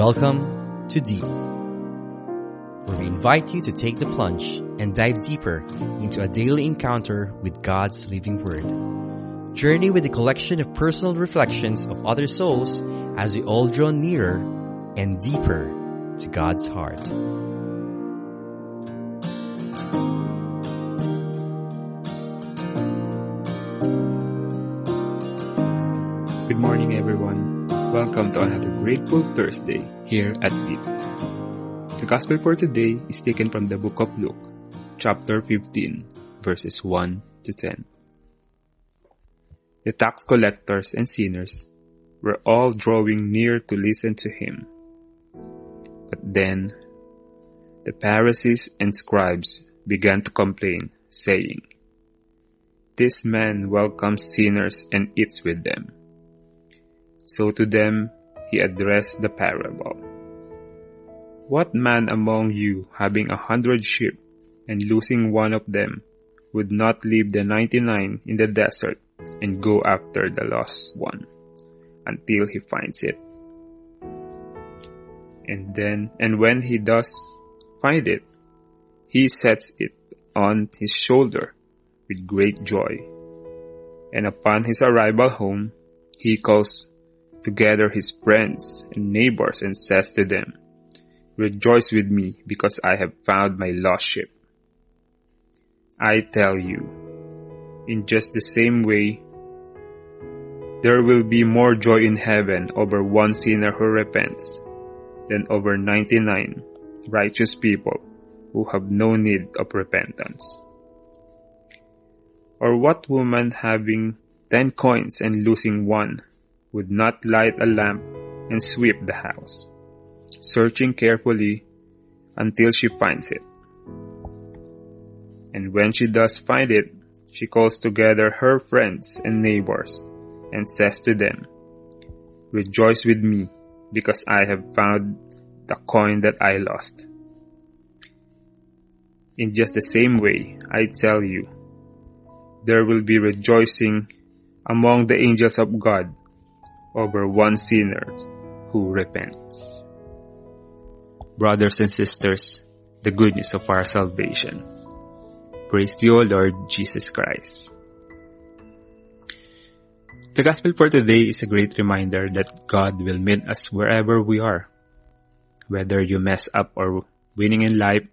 Welcome to Deep, where we invite you to take the plunge and dive deeper into a daily encounter with God's living Word. Journey with a collection of personal reflections of other souls as we all draw nearer and deeper to God's heart. Welcome to another Grateful Thursday here at Deep. The Gospel for today is taken from the book of Luke, chapter 15, verses 1 to 10. The tax collectors and sinners were all drawing near to listen to him. But then the Pharisees and scribes began to complain, saying, This man welcomes sinners and eats with them. So to them he addressed the parable. What man among you having a hundred sheep and losing one of them would not leave the ninety-nine in the desert and go after the lost one until he finds it? And then, and when he does find it, he sets it on his shoulder with great joy. And upon his arrival home, he calls together his friends and neighbors and says to them, Rejoice with me because I have found my lost sheep. I tell you, in just the same way, there will be more joy in heaven over one sinner who repents than over 99 righteous people who have no need of repentance. Or what woman having ten coins and losing one would not light a lamp and sweep the house, searching carefully until she finds it. And when she does find it, she calls together her friends and neighbors and says to them, Rejoice with me because I have found the coin that I lost. In just the same way, I tell you, there will be rejoicing among the angels of God over one sinner who repents. Brothers and sisters, the good news of our salvation. Praise to you, Lord Jesus Christ. The gospel for today is a great reminder that God will meet us wherever we are. Whether you mess up or winning in life,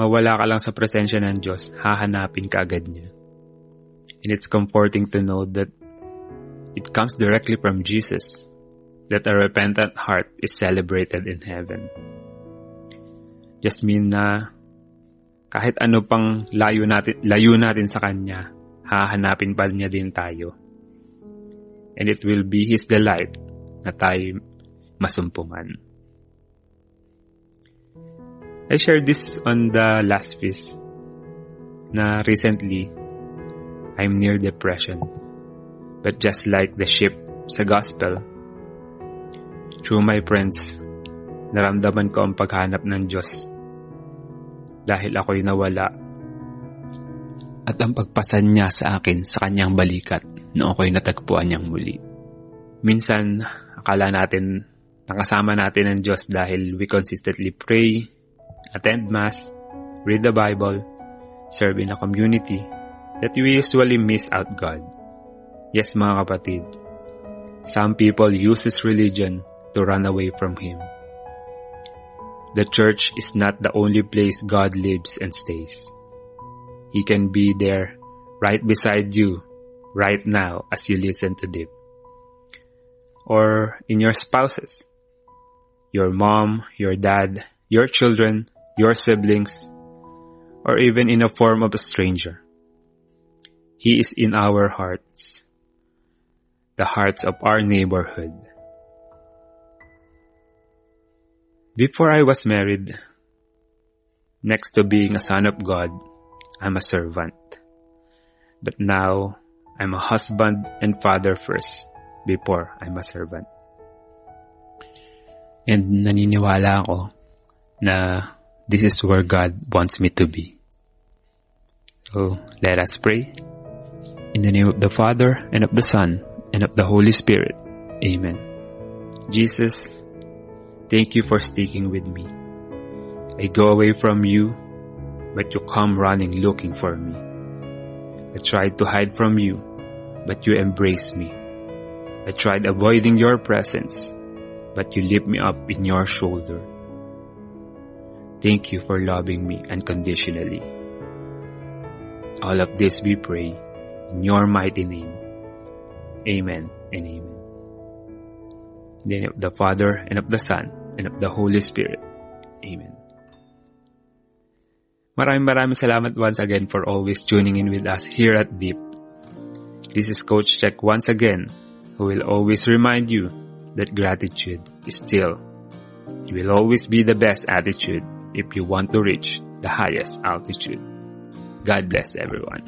mawala ka lang sa presensya ng Diyos, hahanapin ka agad niya. And it's comforting to know that it comes directly from Jesus that a repentant heart is celebrated in heaven. Mean na kahit ano pang layo natin, layo natin sa Kanya, hahanapin pa niya din tayo. And it will be His delight na tayo masumpungan. I shared this on the last feast na recently, I'm near depression. But just like the ship sa gospel, through my friends, naramdaman ko ang paghanap ng Diyos. Dahil ako'y nawala. At ang pagpasan niya sa akin sa kanyang balikat noong ako'y natagpuan niyang muli. Minsan, akala natin nakasama natin ang Diyos dahil we consistently pray, attend Mass, read the Bible, serve in a community, that we usually miss out God. Yes, mga kapatid, some people use this religion to run away from Him. The church is not the only place God lives and stays. He can be there right beside you right now as you listen to Deep. Or in your spouses, your mom, your dad, your children, your siblings, or even in a form of a stranger. He is in our hearts, the hearts of our neighborhood. Before I was married, next to being a son of God, I'm a servant. But now, I'm a husband and father first before I'm a servant. And naniniwala ako na this is where God wants me to be. So, let us pray. In the name of the Father, and of the Son, and of the Holy Spirit. Amen. Jesus, Thank you for sticking with me. I go away from you, but you come running looking for me. I tried to hide from you, but you embrace me. I tried avoiding your presence, but you lift me up in your shoulder. Thank you for loving me unconditionally. All of this we pray in your mighty name. Amen and amen. In the name of the Father and of the Son and of the Holy Spirit. Amen. Maraming maraming salamat once again for always tuning in with us here at Deep. This is Coach Check once again, who will always remind you that gratitude is still. It will always be the best attitude if you want to reach the highest altitude. God bless everyone.